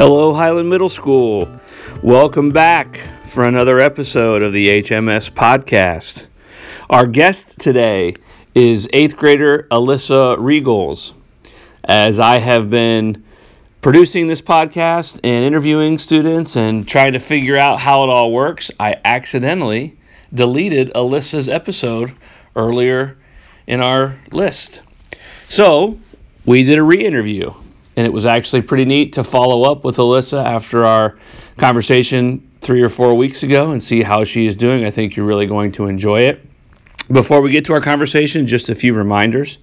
Hello, Highland Middle School. Welcome back for another episode of the HMS podcast. Our guest today is eighth grader Elyssa Reigles. As I have been producing this podcast and interviewing students and trying to figure out how it all works, I accidentally deleted Elyssa's episode earlier in our list. So we did a re interview and it was actually pretty neat to follow up with Elyssa after our conversation three or four weeks ago and see how she is doing. I think you're really going to enjoy it. Before we get to our conversation, just a few reminders.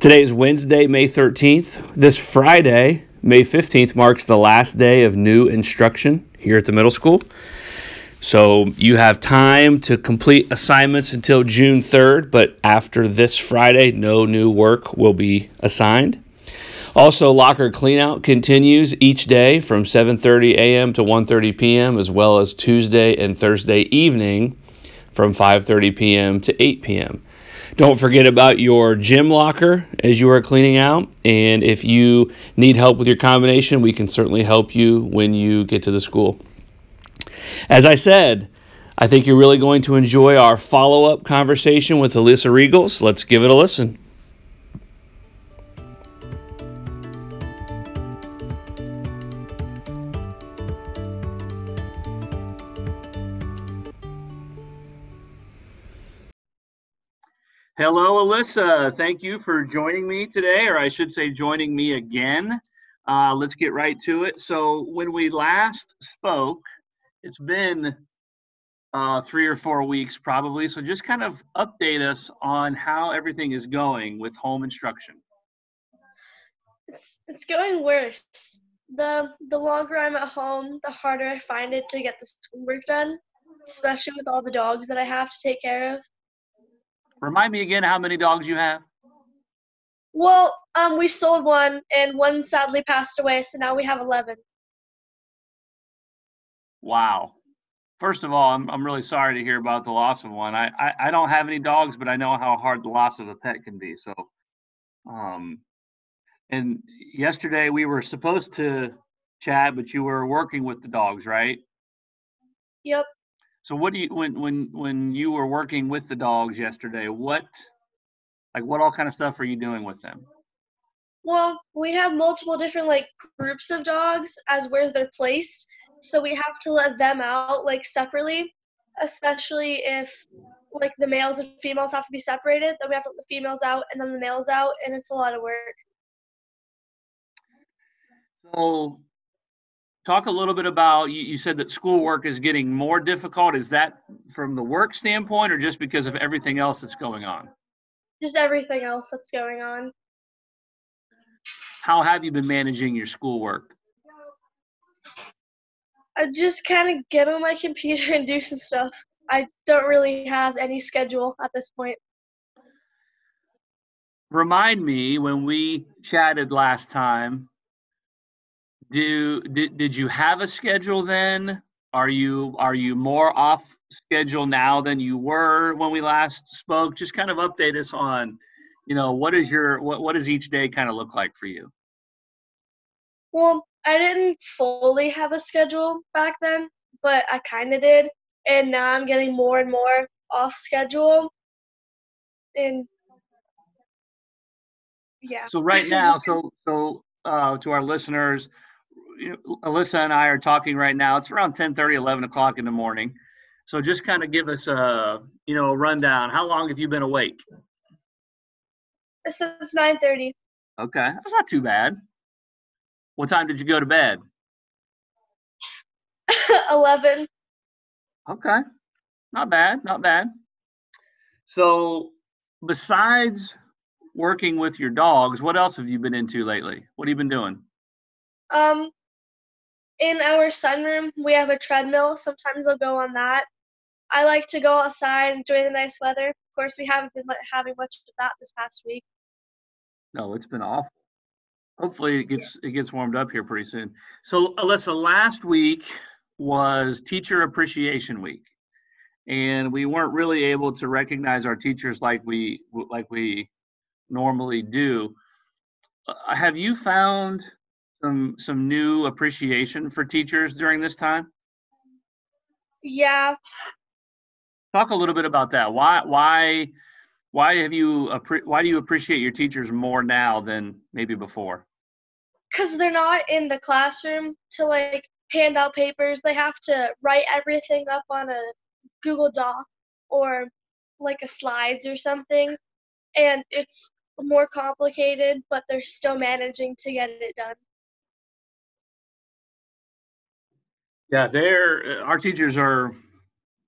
Today is Wednesday, May 13th. This Friday, May 15th, marks the last day of new instruction here at the middle school. So you have time to complete assignments until June 3rd, but after this Friday, no new work will be assigned. Also, locker cleanout continues each day from 7:30 a.m. to 1:30 p.m. as well as Tuesday and Thursday evening from 5:30 p.m. to 8 p.m. Don't forget about your gym locker as you are cleaning out, and if you need help with your combination, we can certainly help you when you get to the school. As I said, I think you're really going to enjoy our follow-up conversation with Elyssa Reigles. Let's give it a listen. Hello, Elyssa. Thank you for joining me today, or I should say, joining me again. Uh, let's get right to it. So, when we last spoke, it's been uh, three or four weeks probably. So, just kind of update us on how everything is going with home instruction. It's, it's going worse. The the longer I'm at home, the harder I find it to get the schoolwork done, especially with all the dogs that I have to take care of. Remind me again how many dogs you have. Well, um, we sold one, and one sadly passed away, so now we have eleven. Wow. First of all, I'm I'm really sorry to hear about the loss of one. I, I, I don't have any dogs, but I know how hard the loss of a pet can be. So, um, and yesterday we were supposed to chat, but you were working with the dogs, right? Yep. So what do you when when when you were working with the dogs yesterday, what like what all kind of stuff are you doing with them? Well, we have multiple different like groups of dogs as where they're placed. So we have to let them out like separately, especially if like the males and females have to be separated. Then we have to let the females out and then the males out, and it's a lot of work. So talk a little bit about you, you said that schoolwork is getting more difficult is that from the work standpoint or just because of everything else that's going on Just everything else that's going on. how have you been managing your schoolwork I just kind of get on my computer and do some stuff. I don't really have any schedule at this point. remind me when we chatted last time do did, did you have a schedule then are you are you more off schedule now than you were when we last spoke just kind of update us on you know what is your what, what does each day kind of look like for you Well, I didn't fully have a schedule back then, but I kind of did. And now I'm getting more and more off schedule. And yeah. So right now, so so uh, to our listeners, you know, Elyssa and I are talking right now. It's around 10, 30, 11 o'clock in the morning. So just kind of give us a you know a rundown. How long have you been awake? Since 9:30. Okay, that's not too bad. What time did you go to bed? 11. Okay, not bad, not bad. So besides working with your dogs, what else have you been into lately? What have you been doing? Um in our sunroom, we have a treadmill. Sometimes I'll go on that. I like to go outside, and enjoy the nice weather. Of course, we haven't been having much of that this past week. No, it's been awful. Hopefully it gets it gets warmed up here pretty soon. So Elyssa, last week was Teacher Appreciation Week, and we weren't really able to recognize our teachers like we like we normally do. Uh, have you found some some new appreciation for teachers during this time? Yeah. Talk a little bit about that. Why why why have you why do you appreciate your teachers more now than maybe before? Cuz they're not in the classroom to like hand out papers. They have to write everything up on a Google Doc or like a slides or something and it's more complicated, but they're still managing to get it done. Yeah, they're uh, our teachers are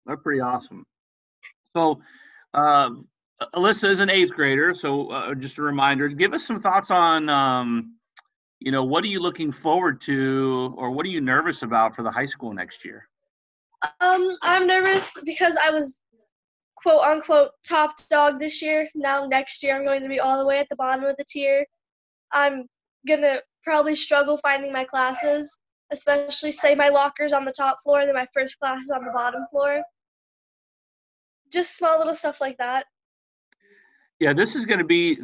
they're pretty awesome. So, uh, Elyssa is an eighth grader. So, uh, just a reminder, give us some thoughts on, um, you know, what are you looking forward to, or what are you nervous about for the high school next year? Um, I'm nervous because I was quote unquote top dog this year. Now next year I'm going to be all the way at the bottom of the tier. I'm gonna probably struggle finding my classes especially say my locker's on the top floor and then my first class is on the bottom floor. Just small little stuff like that. Yeah, this is going to be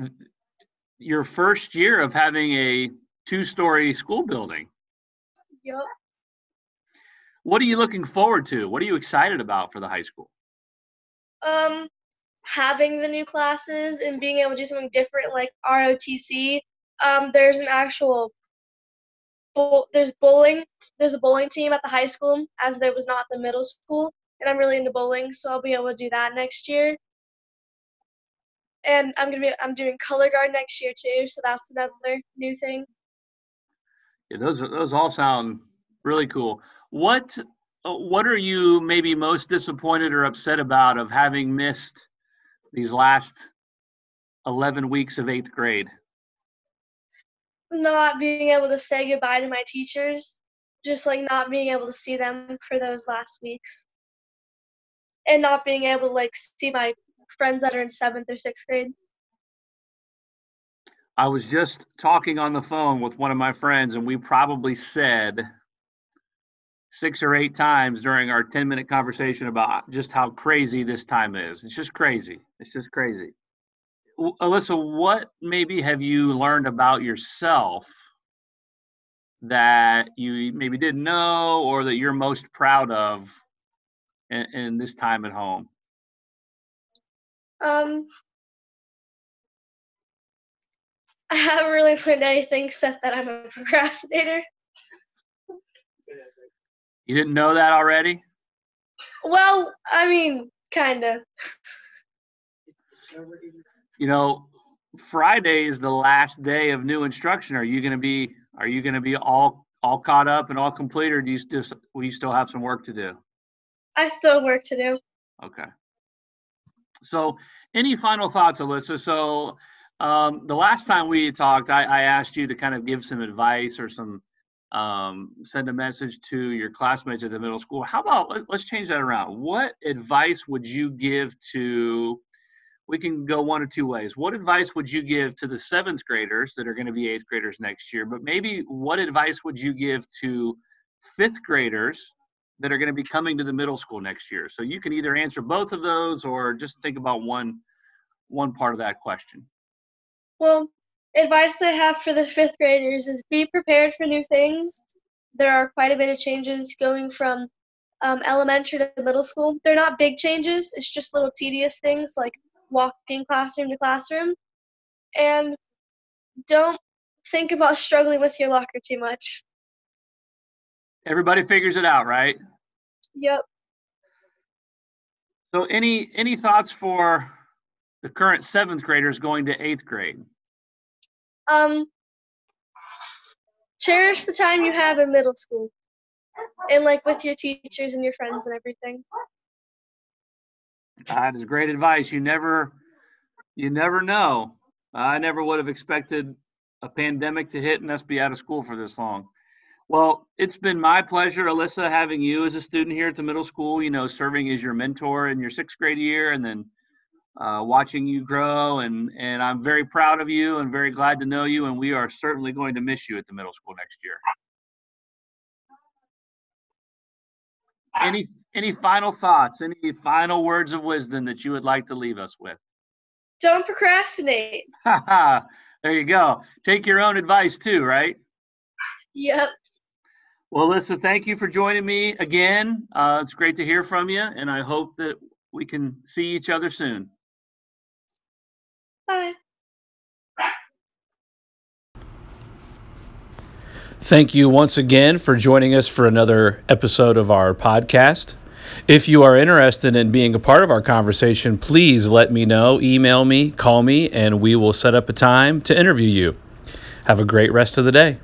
your first year of having a two-story school building. Yep. What are you looking forward to? What are you excited about for the high school? Um, having the new classes and being able to do something different like ROTC. Um, there's an actual bowl, there's bowling. There's a bowling team at the high school, as there was not the middle school, and I'm really into bowling, so I'll be able to do that next year. And I'm gonna be I'm doing color guard next year too, so that's another new thing. Yeah, those those all sound really cool. What uh, what are you maybe most disappointed or upset about of having missed these last 11 weeks of eighth grade? Not being able to say goodbye to my teachers, just like not being able to see them for those last weeks. And not being able to like see my friends that are in seventh or sixth grade. I was just talking on the phone with one of my friends, and we probably said six or eight times during our 10 minute conversation about just how crazy this time is. It's just crazy. It's just crazy. Elyssa, what maybe have you learned about yourself that you maybe didn't know or that you're most proud of in, in this time at home? Um, I haven't really learned anything except that I'm a procrastinator. You didn't know that already? Well, I mean, kind of you know, Friday is the last day of new instruction. Are you going to be are you going to be all all caught up and all complete, or do you still will you still have some work to do? I still have work to do. Okay. So, any final thoughts, Elyssa? So, um, the last time we talked, I, I, asked you to kind of give some advice or some um, send a message to your classmates at the middle school. How about let, let's change that around? What advice would you give to we can go one or two ways. What advice would you give to the seventh graders that are going to be eighth graders next year? But maybe what advice would you give to fifth graders that are going to be coming to the middle school next year? So you can either answer both of those or just think about one one part of that question. Well, advice I have for the fifth graders is be prepared for new things. There are quite a bit of changes going from um, elementary to middle school. They're not big changes, it's just little tedious things like walking classroom to classroom. And don't think about struggling with your locker too much. Everybody figures it out, right? Yep. So any any thoughts for the current seventh graders going to eighth grade? Um cherish the time you have in middle school and like with your teachers and your friends and everything. That is great advice. You never, you never know. I never would have expected a pandemic to hit and us be out of school for this long. Well, it's been my pleasure, Elyssa, having you as a student here at the middle school. You know, serving as your mentor in your sixth grade year, and then uh, watching you grow. And and I'm very proud of you and very glad to know you. And we are certainly going to miss you at the middle school next year. Any any final thoughts? Any final words of wisdom that you would like to leave us with? Don't procrastinate. there you go. Take your own advice too, right? Yep. Well, lisa thank you for joining me again. Uh, it's great to hear from you, and I hope that we can see each other soon. Bye. Thank you once again for joining us for another episode of our podcast. If you are interested in being a part of our conversation, please let me know, email me, call me, and we will set up a time to interview you. Have a great rest of the day.